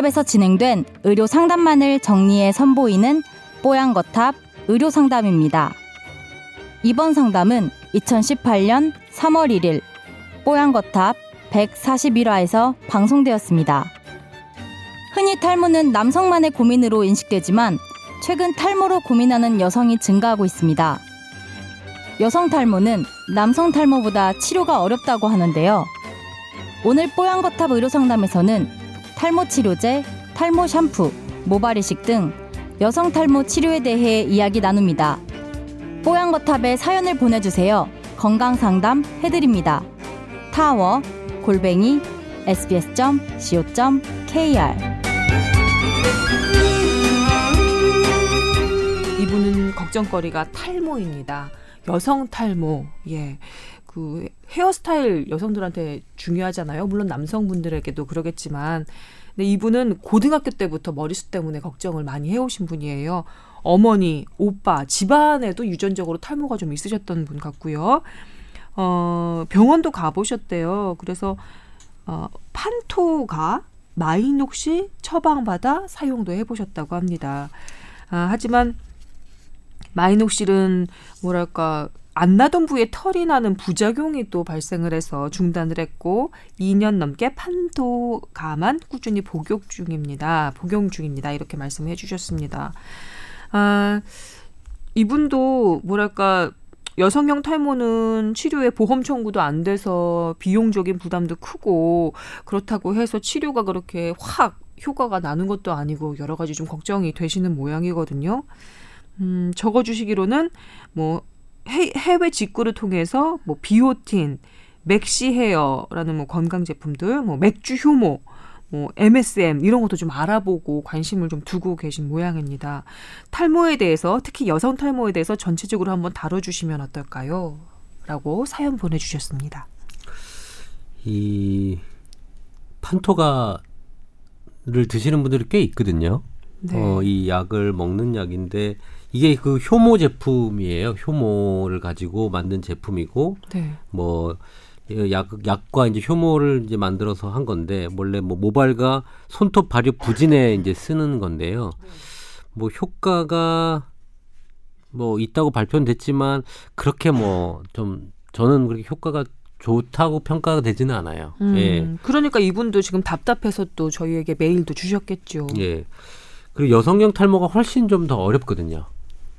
뽀양거탑에서 진행된 의료 상담만을 정리해 선보이는 뽀양거탑 의료 상담입니다. 이번 상담은 2018년 3월 1일 뽀양거탑 141화에서 방송되었습니다. 흔히 탈모는 남성만의 고민으로 인식되지만 최근 탈모로 고민하는 여성이 증가하고 있습니다. 여성 탈모는 남성 탈모보다 치료가 어렵다고 하는데요. 오늘 뽀얀거탑 의료상담에서는 탈모 치료제, 탈모 샴푸, 모발 이식 등 여성 탈모 치료에 대해 이야기 나눕니다. 뽀얀거탑에 사연을 보내주세요. 건강 상담 해드립니다. 타워 골뱅이 sbs.co.kr 이분은 걱정거리가 탈모입니다. 여성 탈모. 예. 그 헤어스타일 여성들한테 중요하잖아요. 물론 남성분들에게도 그러겠지만 근데 이분은 고등학교 때부터 머리숱 때문에 걱정을 많이 해오신 분이에요. 어머니, 오빠, 집안에도 유전적으로 탈모가 좀 있으셨던 분 같고요. 어, 병원도 가보셨대요. 그래서 어, 판토가 마이녹시 처방받아 사용도 해보셨다고 합니다. 아, 하지만 마이녹실은 뭐랄까 안 나던 부위에 털이 나는 부작용이 또 발생을 해서 중단을 했고 2년 넘게 판도가만 꾸준히 복용 중입니다. 복용 중입니다. 이렇게 말씀해 주셨습니다. 아, 이분도 뭐랄까 여성형 탈모는 치료에 보험 청구도 안 돼서 비용적인 부담도 크고 그렇다고 해서 치료가 그렇게 확 효과가 나는 것도 아니고 여러 가지 좀 걱정이 되시는 모양이거든요. 음, 적어 주시기로는 뭐 해, 해외 직구를 통해서 뭐 비오틴, 맥시 헤어라는 뭐 건강 제품들, 뭐 맥주 효모, 뭐 MSM 이런 것도 좀 알아보고 관심을 좀 두고 계신 모양입니다. 탈모에 대해서 특히 여성 탈모에 대해서 전체적으로 한번 다뤄주시면 어떨까요? 라고 사연 보내주셨습니다. 이 판토가를 드시는 분들이 꽤 있거든요. 네. 어, 이 약을 먹는 약인데 이게 그 효모 제품이에요. 효모를 가지고 만든 제품이고 네. 뭐 약, 약과 이제 효모를 이제 만들어서 한 건데 원래 뭐 모발과 손톱 발육 부진에 이제 쓰는 건데요. 뭐 효과가 뭐 있다고 발표는 됐지만 그렇게 뭐 좀 저는 그렇게 효과가 좋다고 평가가 되지는 않아요. 음, 예. 그러니까 이분도 지금 답답해서 또 저희에게 메일도 주셨겠죠. 예. 그리고 여성형 탈모가 훨씬 좀 더 어렵거든요.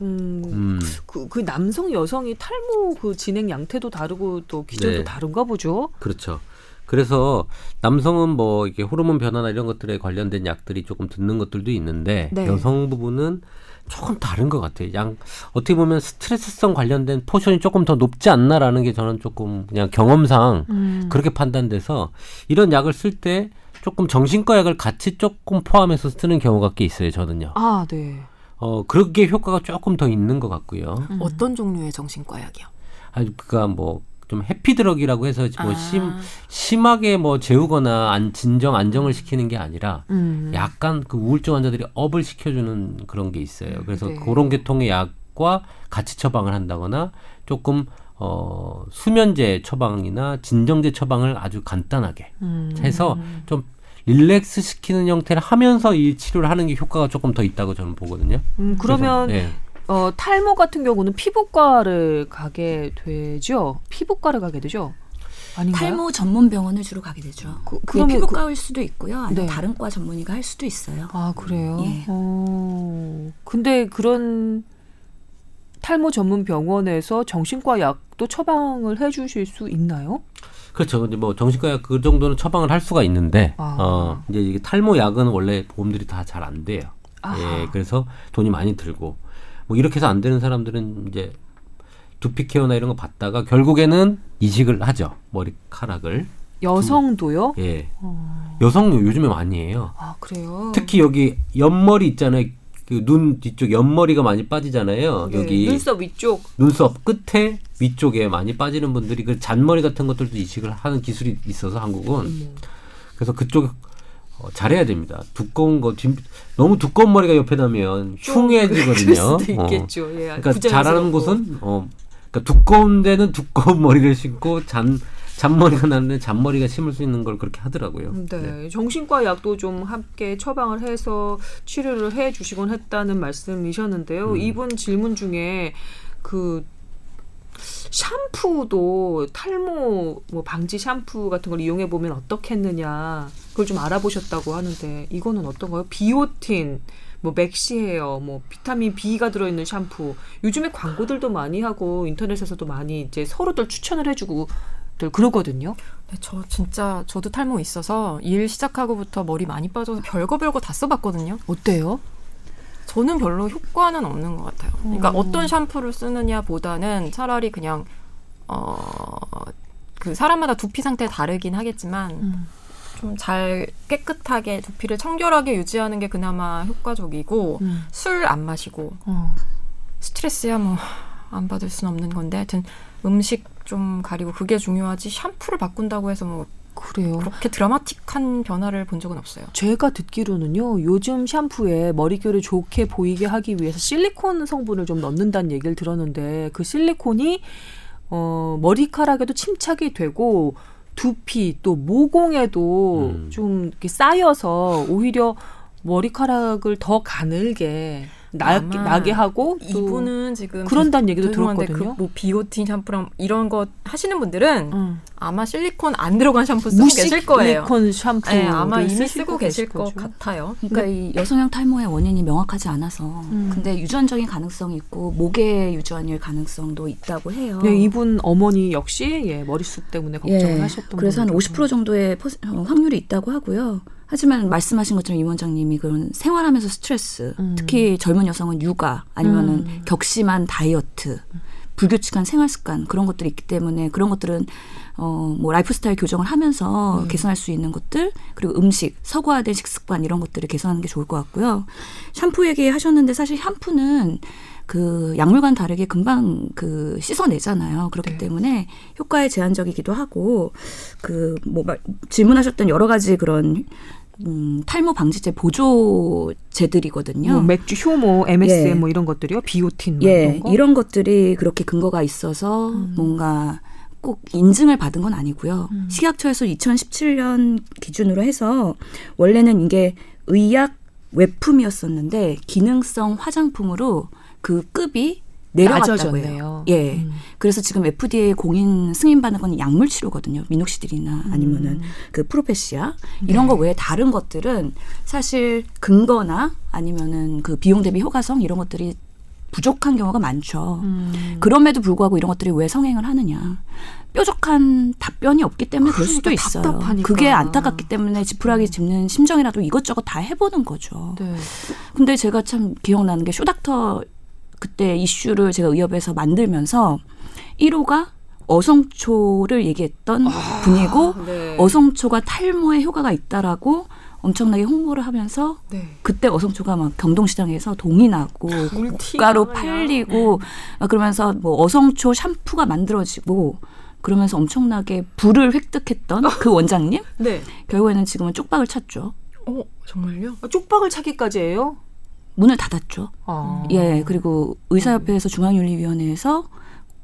음, 음. 그, 그 남성 여성이 탈모 그 진행 양태도 다르고 또 기전도 네. 다른가 보죠. 그렇죠. 그래서 남성은 뭐 이게 호르몬 변화나 이런 것들에 관련된 약들이 조금 듣는 것들도 있는데 네. 여성 부분은 조금 다른 것 같아요. 양 어떻게 보면 스트레스성 관련된 포션이 조금 더 높지 않나라는 게 저는 조금 그냥 경험상 음. 그렇게 판단돼서 이런 약을 쓸 때 조금 정신과 약을 같이 조금 포함해서 쓰는 경우가 꽤 있어요. 저는요. 아, 네. 어 그렇게 효과가 조금 더 있는 것 같고요. 음. 어떤 종류의 정신과 약이요? 아, 그니까 뭐. 좀 happy drug이라고 해서 뭐 아. 심, 심하게 뭐 재우거나 안, 진정 안정을 시키는 게 아니라 음. 약간 그 우울증 환자들이 up을 시켜주는 그런 게 있어요. 그래서 네. 그런 계통의 약과 같이 처방을 한다거나 조금 어, 수면제 처방이나 진정제 처방을 아주 간단하게 음. 해서 좀 릴렉스 시키는 형태를 하면서 이 치료를 하는 게 효과가 조금 더 있다고 저는 보거든요. 음, 그러면 그래서, 네. 어, 탈모 같은 경우는 피부과를 가게 되죠. 피부과를 가게 되죠. 아닌가요? 탈모 전문 병원을 주로 가게 되죠. 그, 그게 피부과일 수도 있고요. 아니면 네. 다른 과 전문의가 할 수도 있어요. 아 그래요? 예. 어, 근데 그런 탈모 전문 병원에서 정신과 약도 처방을 해주실 수 있나요? 그렇죠. 근데 뭐 정신과 그 정도는 처방을 할 수가 있는데 아. 어 이제 이게 탈모 약은 원래 보험들이 다 잘 안 돼요. 아하. 예, 그래서 돈이 많이 들고 뭐 이렇게 해서 안 되는 사람들은 이제 두피 케어나 이런 거 받다가 결국에는 이식을 하죠. 머리카락을. 여성도요? 예. 어. 여성 요즘에 많이 해요. 아, 그래요? 특히 여기 옆머리 있잖아요. 그 눈 뒤쪽 옆머리가 많이 빠지잖아요. 네, 여기 눈썹 위쪽 눈썹 끝에 위쪽에 많이 빠지는 분들이 그 잔머리 같은 것들도 이식을 하는 기술이 있어서 한국은 음. 그래서 그쪽 어, 잘해야 됩니다. 두꺼운 거 뒤, 너무 두꺼운 머리가 옆에 나면 흉해지거든요. 어. 있겠죠. 예, 그러니까 잘하는 곳은 어 그러니까 두꺼운 데는 두꺼운 머리를 신고 잔 잔머리가 나는데 잔머리가 심을 수 있는 걸 그렇게 하더라고요. 네. 네. 정신과 약도 좀 함께 처방을 해서 치료를 해 주시곤 했다는 말씀이셨는데요. 음. 이분 질문 중에 그 샴푸도 탈모 뭐 방지 샴푸 같은 걸 이용해 보면 어떻겠느냐 그걸 좀 알아보셨다고 하는데 이거는 어떤가요? 비오틴 뭐 맥시헤어, 뭐 비타민 B가 들어있는 샴푸. 요즘에 광고들도 많이 하고 인터넷에서도 많이 이제 서로들 추천을 해주고 그러거든요. 네, 저 진짜 저도 탈모 있어서 일 시작하고부터 머리 많이 빠져서 별거 별거 다 써봤거든요. 어때요? 저는 별로 효과는 없는 것 같아요. 그러니까 음. 어떤 샴푸를 쓰느냐 보다는 차라리 그냥 어 그 사람마다 두피 상태 다르긴 하겠지만 음. 좀잘 깨끗하게 두피를 청결하게 유지하는 게 그나마 효과적이고 음. 술안 마시고 어. 스트레스야 뭐 안 받을 수는 없는 건데 하여튼 음식 좀 가리고 그게 중요하지 샴푸를 바꾼다고 해서 뭐 그래요. 그렇게 드라마틱한 변화를 본 적은 없어요. 제가 듣기로는요, 요즘 샴푸에 머릿결을 좋게 보이게 하기 위해서 실리콘 성분을 좀 넣는다는 얘기를 들었는데, 그 실리콘이, 어, 머리카락에도 침착이 되고, 두피 또 모공에도 음. 좀 이렇게 쌓여서 오히려 머리카락을 더 가늘게 나게, 나게 하고 이분은 지금 그런다는 얘기도 들었거든요. 그 뭐 비오틴 샴푸랑 이런 거 하시는 분들은 음. 아마 실리콘 안 들어간 샴푸 쓰고 계실 거예요. 실리콘 샴푸 네, 아마 이미 쓰고 계실 것 같아요. 그러니까 이 여성형 탈모의 원인이 명확하지 않아서 음. 근데 유전적인 가능성이 있고 목의 유전일 가능성도 있다고 해요. 네, 이분 어머니 역시 예, 머리숱 때문에 걱정을 예, 하셨던 그래서 한 50% 정도의 어, 확률이 있다고 하고요. 하지만 말씀하신 것처럼 임 원장님이 그런 생활하면서 스트레스, 음. 특히 젊은 여성은 육아 아니면은 음. 격심한 다이어트, 불규칙한 생활 습관 그런 것들이 있기 때문에 그런 것들은 어뭐 라이프 스타일 교정을 하면서 음. 개선할 수 있는 것들 그리고 음식 서구화된 식습관 이런 것들을 개선하는 게 좋을 것 같고요. 샴푸 얘기하셨는데 사실 샴푸는 그 약물과는 다르게 금방 그 씻어내잖아요. 그렇기 네. 때문에 효과에 제한적이기도 하고 그 뭐 질문하셨던 여러 가지 그런 음, 탈모 방지제 보조제들이거든요. 뭐 맥주, 효모, MSM 예. 뭐 이런 것들이요. 비오틴 뭐 예, 이런, 거? 이런 것들이 그렇게 근거가 있어서 음. 뭔가 꼭 인증을 받은 건 아니고요. 음. 식약처에서 2017년 기준으로 해서 원래는 이게 의약 외품이었었는데 기능성 화장품으로 그 급이 내려갔다고 해요. 예. 음. 그래서 지금 FDA 공인 승인받는 건 약물 치료거든요. 미녹시딜이나 아니면은 음. 그 프로페시아 이런 네. 거 외에 다른 것들은 사실 근거나 아니면은 그 비용 대비 효과성 이런 것들이 부족한 경우가 많죠. 음. 그럼에도 불구하고 이런 것들이 왜 성행을 하느냐. 뾰족한 답변이 없기 때문에 그럴 수도 있어요. 답답하니까. 그게 안타깝기 때문에 지푸라기 짚는 심정이라도 이것저것 다 해보는 거죠. 네. 근데 제가 참 기억나는 게 쇼닥터 그때 이슈를 제가 의협에서 만들면서 1호가 어성초를 얘기했던 아, 분이고 네. 어성초가 탈모에 효과가 있다라고 엄청나게 홍보를 하면서 네. 그때 어성초가 막 경동시장에서 동이 나고 고가로 팔리고 네. 그러면서 뭐 어성초 샴푸가 만들어지고 그러면서 엄청나게 부를 획득했던 그 원장님 네. 결국에는 지금은 쪽박을 찼죠. 어 정말요? 아, 쪽박을 차기까지 해요? 문을 닫았죠. 아. 예, 그리고 의사협회에서 중앙윤리위원회에서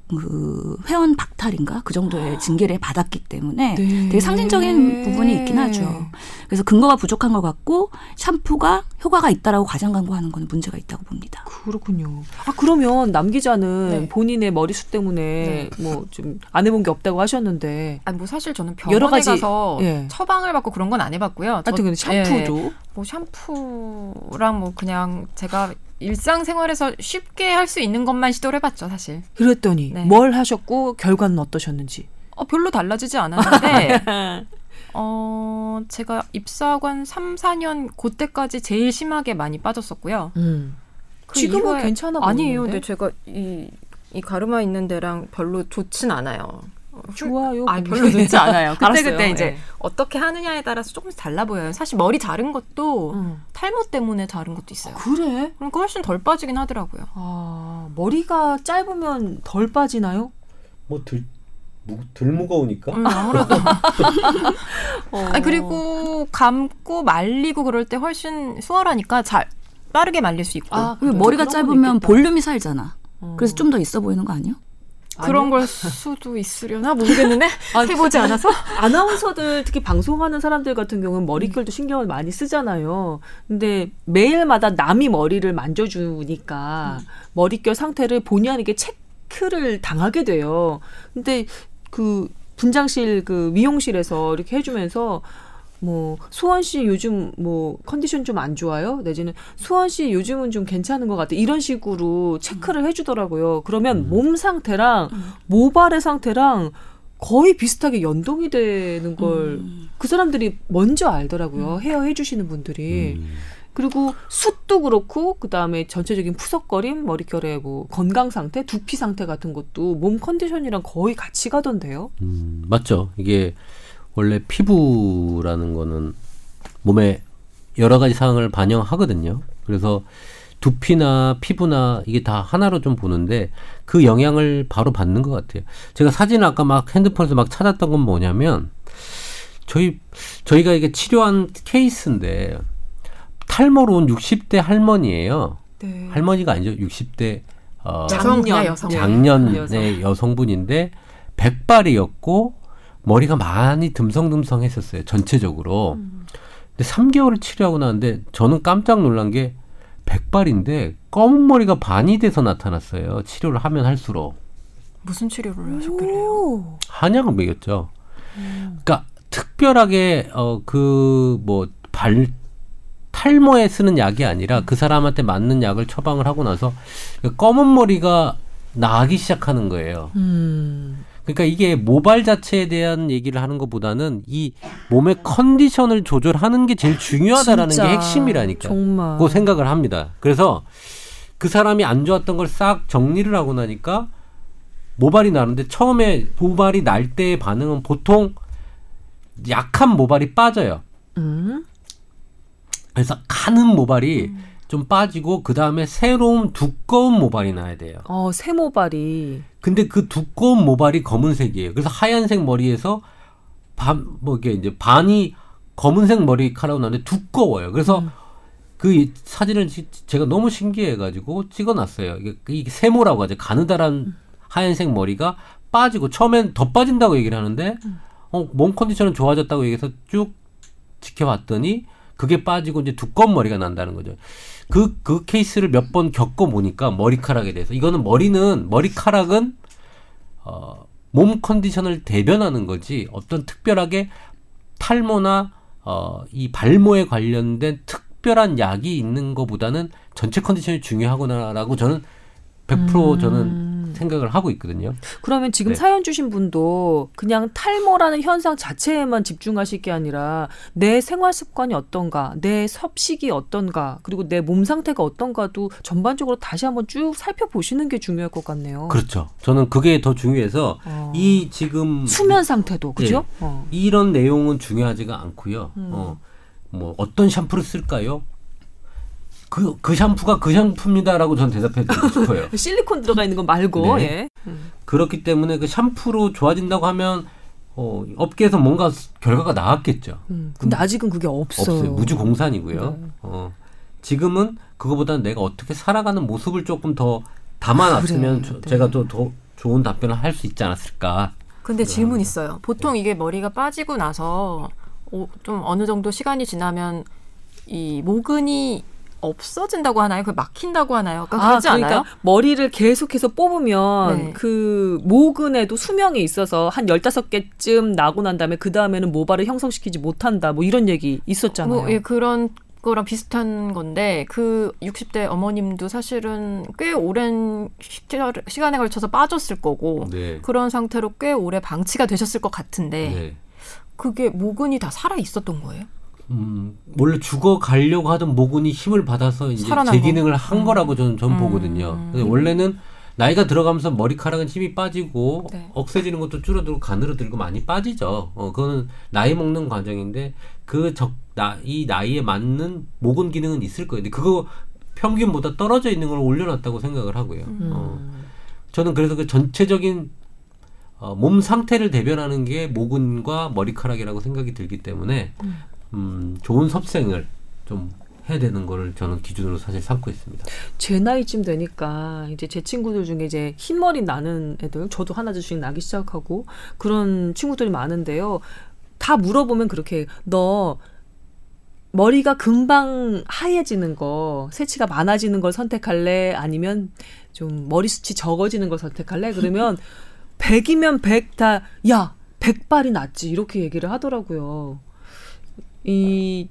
그 회원 박탈인가 그 정도의 아. 징계를 받았기 때문에 네. 되게 상징적인 부분이 있긴 하죠. 그래서 근거가 부족한 것 같고 샴푸가 효과가 있다라고 과장 광고하는 건 문제가 있다고 봅니다. 그렇군요. 아 그러면 남 기자는 네. 본인의 머리숱 때문에 네. 뭐좀 안 해본 게 없다고 하셨는데. 아니 뭐 사실 저는 병원에 여러 가지, 가서 예. 처방을 받고 그런 건 안 해봤고요. 하여튼 근데 샴푸도 예. 뭐 샴푸랑 뭐 그냥 제가 일상생활에서 쉽게 할 수 있는 것만 시도를 해봤죠, 사실. 그랬더니 네. 뭘 하셨고 결과는 어떠셨는지? 어, 별로 달라지지 않았는데 어, 제가 입사하고 한 3, 4년 그때까지 제일 심하게 많이 빠졌었고요. 음. 그 지금은 괜찮아 보이는데? 아니에요. 근데 제가 이, 이 가르마 있는 데랑 별로 좋진 않아요. 좋아요. 아 별로 좋지 않아요. 그때 그때 이제 네. 어떻게 하느냐에 따라서 조금씩 달라 보여요. 사실 머리 자른 것도 음. 탈모 때문에 자른 것도 있어요. 아, 그래? 그러니까 훨씬 덜 빠지긴 하더라고요. 아 머리가 짧으면 덜 빠지나요? 뭐들 덜 무거우니까. 음, 아무래도. 어. 아니, 그리고 감고 말리고 그럴 때 훨씬 수월하니까 잘 빠르게 말릴 수 있고. 아, 머리가 짧으면 볼륨이 살잖아. 어. 그래서 좀 더 있어 보이는 거 아니에요? 그런 걸 수도 있으려나 모르겠는데 아, 해보지 않아서 아나운서들 특히 방송하는 사람들 같은 경우는 머릿결도 신경을 많이 쓰잖아요. 근데 매일마다 남이 머리를 만져주니까 음. 머릿결 상태를 본의 아니게 체크를 당하게 돼요. 근데 그 분장실 그 미용실에서 이렇게 해주면서 뭐 수원 씨 요즘 뭐 컨디션 좀 안 좋아요? 내지는 수원 씨 요즘은 좀 괜찮은 것 같아. 이런 식으로 체크를 해주더라고요. 그러면 음. 몸 상태랑 음. 모발의 상태랑 거의 비슷하게 연동이 되는 걸그 음. 사람들이 먼저 알더라고요. 음. 헤어 해주시는 분들이. 음. 그리고 숱도 그렇고 그 다음에 전체적인 푸석거림, 머릿결의 뭐 건강 상태, 두피 상태 같은 것도 몸 컨디션이랑 거의 같이 가던데요. 음, 맞죠. 이게 원래 피부라는 거는 몸에 여러 가지 상황을 반영하거든요. 그래서 두피나 피부나 이게 다 하나로 좀 보는데 그 영향을 바로 받는 것 같아요. 제가 사진 아까 막 핸드폰에서 막 찾았던 건 뭐냐면 저희 저희가 이게 치료한 케이스인데 탈모로 온 60대 할머니예요. 네. 할머니가 아니죠. 60대 어, 작년 여성 작년의 네. 여성분인데 백발이었고 머리가 많이 듬성듬성했었어요. 전체적으로. 음. 근데 3개월을 치료하고 나는데 저는 깜짝 놀란 게 백발인데 검은 머리가 반이 돼서 나타났어요. 치료를 하면 할수록. 무슨 치료를 하셨길래요? 한약을 먹였죠. 음. 그러니까 특별하게 어 그 뭐 발 탈모에 쓰는 약이 아니라 그 사람한테 맞는 약을 처방을 하고 나서 그 검은 머리가 나기 시작하는 거예요. 음. 그러니까 이게 모발 자체에 대한 얘기를 하는 것보다는 이 몸의 컨디션을 조절하는 게 제일 중요하다라는 진짜, 게 핵심이라니까. 정말. 그 생각을 합니다. 그래서 그 사람이 안 좋았던 걸 싹 정리를 하고 나니까 모발이 나는데 처음에 모발이 날 때의 반응은 보통 약한 모발이 빠져요. 음? 그래서 가는 모발이 음. 좀 빠지고 그 다음에 새로운 두꺼운 모발이 나야 돼요. 어, 새 모발이. 근데 그 두꺼운 모발이 검은색이에요. 그래서 하얀색 머리에서 반 뭐 이게 이제 반이 검은색 머리카락으로 나는데 두꺼워요. 그래서 음. 그 사진을 제가 너무 신기해가지고 찍어놨어요. 이게, 이게 세모라고 하죠. 가느다란 음. 하얀색 머리가 빠지고 처음엔 더 빠진다고 얘기를 하는데 음. 어, 몸 컨디션은 좋아졌다고 얘기해서 쭉 지켜봤더니 그게 빠지고 이제 두꺼운 머리가 난다는 거죠. 그, 그 케이스를 몇 번 겪어보니까 머리카락에 대해서 이거는 머리는, 머리카락은, 어, 몸 컨디션을 대변하는 거지 어떤 특별하게 탈모나 어, 이 발모에 관련된 특별한 약이 있는 것보다는 전체 컨디션이 중요하구나라고 저는 100% 음. 저는 생각을 하고 있거든요. 그러면 지금 네. 사연 주신 분도 그냥 탈모라는 현상 자체에만 집중하실 게 아니라 내 생활 습관이 어떤가, 내 섭식이 어떤가, 그리고 내 몸 상태가 어떤가도 전반적으로 다시 한번 쭉 살펴보시는 게 중요할 것 같네요. 그렇죠. 저는 그게 더 중요해서 어. 이 지금 수면 상태도 그죠? 네. 어. 이런 내용은 중요하지가 않고요. 음. 어. 뭐 어떤 샴푸를 쓸까요? 그, 그 샴푸가 그 샴푸입니다라고 전 대답해 드리고 싶어요. 실리콘 들어가 있는 거 말고. 네. 예. 음. 그렇기 때문에 그 샴푸로 좋아진다고 하면 어, 업계에서 뭔가 결과가 나왔겠죠. 음, 근데 음, 아직은 그게 없어요. 없어요. 무주공산이고요. 네. 어, 지금은 그거보다는 내가 어떻게 살아가는 모습을 조금 더 담아놨으면 아, 네. 제가 더, 더 좋은 답변을 할 수 있지 않았을까. 근데 질문 있어요. 보통 네. 이게 머리가 빠지고 나서 오, 좀 어느 정도 시간이 지나면 이 모근이 없어진다고 하나요? 그 막힌다고 하나요? 그러니까 그러지 아, 그러니까 않아요? 머리를 계속해서 뽑으면 네. 그 모근에도 수명이 있어서 한 열다섯 개쯤 나고 난 다음에 그 다음에는 모발을 형성시키지 못한다. 뭐 이런 얘기 있었잖아요. 뭐, 예, 그런 거랑 비슷한 건데 그 60대 어머님도 사실은 꽤 오랜 시간에 걸쳐서 빠졌을 거고 네. 그런 상태로 꽤 오래 방치가 되셨을 것 같은데 네. 그게 모근이 다 살아 있었던 거예요? 음, 원래 죽어 가려고 하던 모근이 힘을 받아서 이제 재기능을 한 음. 거라고 저는 전 음. 보거든요. 원래는 나이가 들어가면서 머리카락은 힘이 빠지고 네. 억세지는 것도 줄어들고 가늘어들고 많이 빠지죠. 어, 그거는 나이 먹는 과정인데 그 적, 나, 이 나이에 맞는 모근 기능은 있을 거예요. 근데 그거 평균보다 떨어져 있는 걸 올려놨다고 생각을 하고요. 음. 어, 저는 그래서 그 전체적인 어, 몸 상태를 대변하는 게 모근과 머리카락이라고 생각이 들기 때문에 음. 음, 좋은 섭생을 좀 해야 되는 거를 저는 기준으로 사실 삼고 있습니다. 제 나이쯤 되니까 이제 제 친구들 중에 이제 흰머리 나는 애들, 저도 하나 둘씩 나기 시작하고 그런 친구들이 많은데요. 다 물어보면 그렇게 너 머리가 금방 하얘지는 거, 새치가 많아지는 걸 선택할래? 아니면 좀 머리숱이 적어지는 걸 선택할래? 그러면 100이면 100 다, 야, 백발이 낫지. 이렇게 얘기를 하더라고요. 이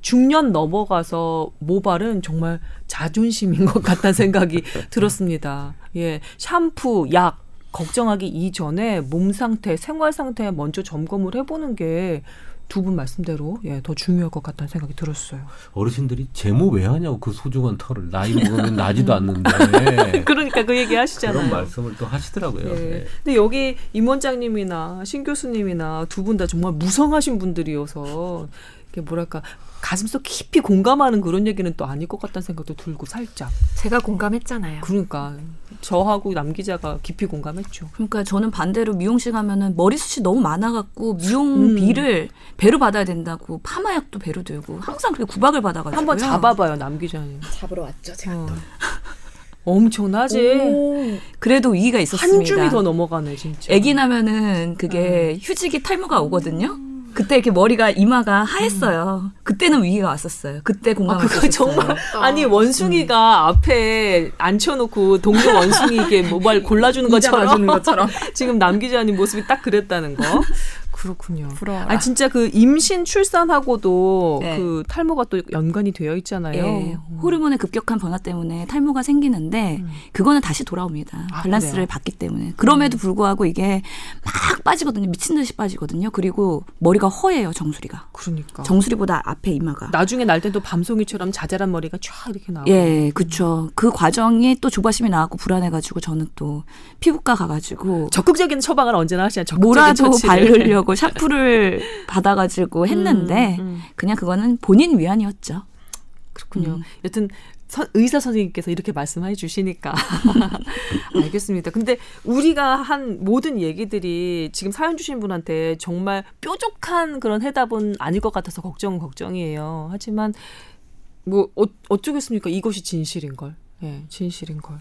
중년 넘어가서 모발은 정말 자존심인 것 같다는 생각이 들었습니다. 예. 샴푸, 약, 걱정하기 이전에 몸 상태, 생활 상태 먼저 점검을 해보는 게 두 분 말씀대로 예, 더 중요할 것 같다는 생각이 들었어요. 어르신들이 제모 왜 하냐고 그 소중한 털을 나이 먹으면 나지도 않는데. 그러니까 그 얘기 하시잖아요. 그런 말씀을 또 하시더라고요. 예. 네. 근데 여기 임 원장님이나 신 교수님이나 두 분 다 정말 무성하신 분들이어서 이게 뭐랄까 가슴속 깊이 공감하는 그런 얘기는 또 아닐 것 같다는 생각도 들고 살짝. 제가 공감했잖아요. 그러니까 저하고 남 기자가 깊이 공감했죠. 그러니까 저는 반대로 미용실 가면은 머리숱이 너무 많아갖고 미용비를 배로 받아야 된다고 파마약도 배로 들고 항상 그렇게 구박을 받아가지고 한번 잡아봐요 남 기자님. 잡으러 왔죠 제가 어. 엄청나지. 그래도 위기가 있었습니다. 한 줌이 더 넘어가네 진짜. 아기 나면은 그게 휴지기 탈모가 오거든요. 그때 이렇게 머리가 이마가 하했어요. 그때는 위기가 왔었어요. 그때 아, 공감을 그거 했었어요. 정말 아니 원숭이가 앞에 앉혀놓고 동료 원숭이 이게 모발 골라주는 것처럼, 것처럼. 지금 남 기자님 모습이 딱 그랬다는 거. 그렇군요. 부러워라. 아 진짜 그 임신 출산하고도 네. 그 탈모가 또 연관이 되어 있잖아요. 예, 호르몬의 급격한 변화 때문에 탈모가 생기는데 그거는 다시 돌아옵니다. 아, 밸런스를? 받기 때문에. 그럼에도 불구하고 이게 막 빠지거든요. 미친 듯이 빠지거든요. 그리고 머리가 허해요, 정수리가. 그러니까. 정수리보다 앞에 이마가. 나중에 날 땐 또 밤송이처럼 자잘한 머리가 쫙 이렇게 나오고. 예, 그쵸. 그 과정이 또 조바심이 나왔고 불안해 가지고 저는 또 피부과 가 가지고 적극적인 처방을 언제나 하시냐. 적극적인 처치를. 바르려고 샤프를 받아가지고 했는데 음, 음. 그냥 그거는 본인 위안이었죠. 그렇군요. 음. 여튼 서- 의사 선생님께서 이렇게 말씀해 주시니까 알겠습니다. 근데 우리가 한 모든 얘기들이 지금 사연 주신 분한테 정말 뾰족한 그런 해답은 아닐 것 같아서 걱정은 걱정이에요. 하지만 뭐 어, 어쩌겠습니까? 이것이 진실인 걸. 예, 진실인 걸.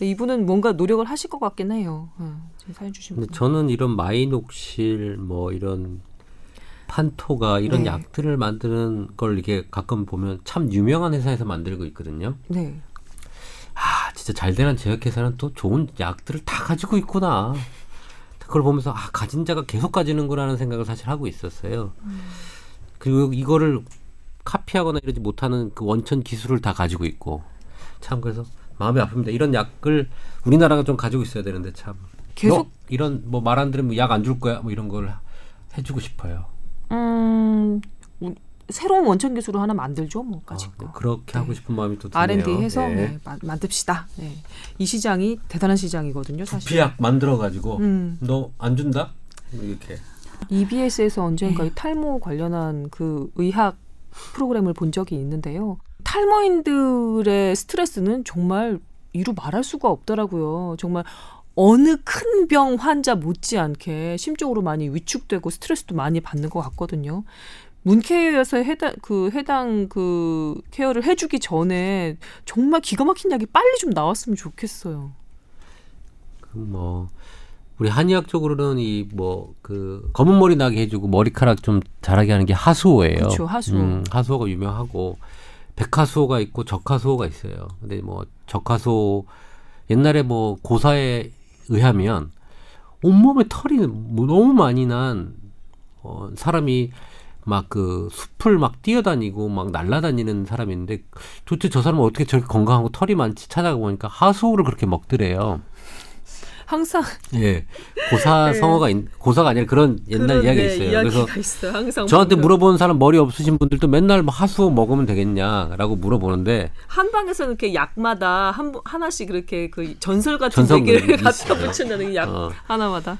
근데 이분은 뭔가 노력을 하실 것 같긴 해요. 어, 지금 사연 주신 분. 저는 이런 마이녹실 뭐 이런 판토가 이런 네. 약들을 만드는 걸 이렇게 가끔 보면 참 유명한 회사에서 만들고 있거든요. 네. 아 진짜 잘 되는 제약회사는 또 좋은 약들을 다 가지고 있구나. 그걸 보면서 아 가진 자가 계속 가지는구나라는 생각을 사실 하고 있었어요. 그리고 이거를 카피하거나 이러지 못하는 그 원천 기술을 다 가지고 있고 참 그래서 마음이 아픕니다. 이런 약을 우리나라가 좀 가지고 있어야 되는데 참 계속- 너 이런 뭐 말 안 들으면 약 안 줄 거야 뭐 이런 걸 해주고 싶어요. 음, 우- 새로운 원천 기술을 하나 만들죠, 뭐 아, 네, 거. 그렇게 네. 하고 싶은 마음이 또 드네요. R&D 해서 네. 네, 마- 만듭시다. 네. 이 시장이 대단한 시장이거든요, 사실. 비약 만들어 가지고 음. 너안 준다 이렇게 EBS에서 언젠가 네. 이 탈모 관련한 그 의학 프로그램을 본 적이 있는데요. 탈모인들의 스트레스는 정말 이루 말할 수가 없더라고요. 정말 어느 큰 병 환자 못지않게 심적으로 많이 위축되고 스트레스도 많이 받는 것 같거든요. 문케어에서 해당 그 해당 그 케어를 해주기 전에 정말 기가 막힌 약이 빨리 좀 나왔으면 좋겠어요. 그 뭐 우리 한의학 쪽으로는 이 뭐 그 검은 머리 나게 해주고 머리카락 좀 자라게 하는 게 하수호예요. 그렇죠, 하수호. 음, 하수호가 유명하고 백하수호가 있고 적하수호가 있어요. 근데 뭐 적하수호 옛날에 뭐 고사에 의하면 온몸에 털이 뭐 너무 많이 난 어, 사람이 막 그 숲을 막 뛰어다니고 막 날아다니는 사람인데 도대체 저 사람은 어떻게 저렇게 건강하고 털이 많지 찾아가 보니까 하수호를 그렇게 먹더래요. 항상 예, 고사 성어가 있, 고사가 아니라 그런 옛날 그런, 이야기가 네, 있어요. 그래서 있어요. 항상 저한테 보면. 물어보는 사람 머리 없으신 분들도 맨날 뭐 하수호 먹으면 되겠냐라고 물어보는데 한방에서는 이렇게 약마다 한 하나씩 그렇게 그 전설 같은 얘기를. 갖다 붙인다는 약 어. 하나마다.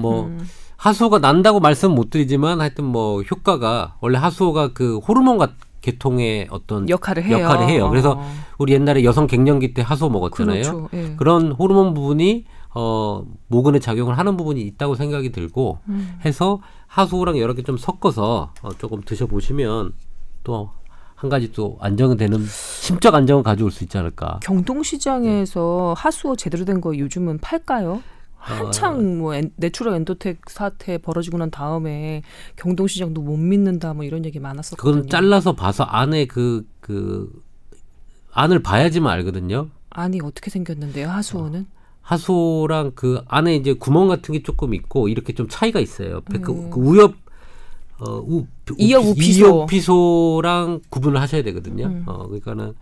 뭐 음. 하수호가 난다고 말씀 못 드리지만 하여튼 뭐 효과가 원래 하수호가 그 호르몬 같 계통의 어떤 역할을 해요. 역할을 해요. 그래서 어. 우리 옛날에 여성 갱년기 때 하수오 먹었잖아요. 그렇죠. 예. 그런 호르몬 부분이 어 모근에 작용을 하는 부분이 있다고 생각이 들고 음. 해서 하수오랑 여러 개 좀 섞어서 어, 조금 드셔보시면 또 한 가지 또 안정되는 심적 안정을 가져올 수 있지 않을까. 경동시장에서 하수오 제대로 된 거 요즘은 팔까요? 한창 뭐 엔, 내추럴 엔도텍 사태 벌어지고 난 다음에 경동시장도 못 믿는다 뭐 이런 얘기 많았었거든요. 그건 잘라서 봐서 안에 그, 그, 안을 봐야지만 알거든요. 안이 어떻게 생겼는데요, 하수호는? 어. 하수호랑 그 안에 이제 구멍 같은 게 조금 있고 이렇게 좀 차이가 있어요. 그, 음. 그 우엽 어, 우, 이엽 우피소. 이엽 피소랑 구분을 하셔야 되거든요. 음. 어, 그러니까는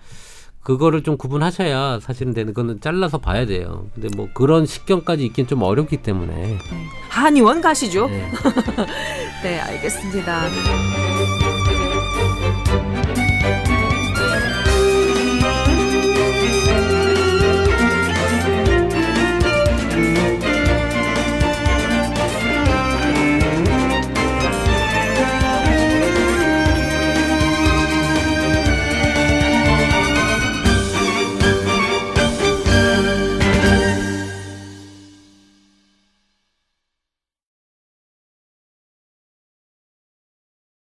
그거를 좀 구분하셔야 사실은 되는 거는 잘라서 봐야 돼요. 근데 뭐 그런 식견까지 있긴 좀 어렵기 때문에. 네. 한의원 가시죠. 네, 네 알겠습니다.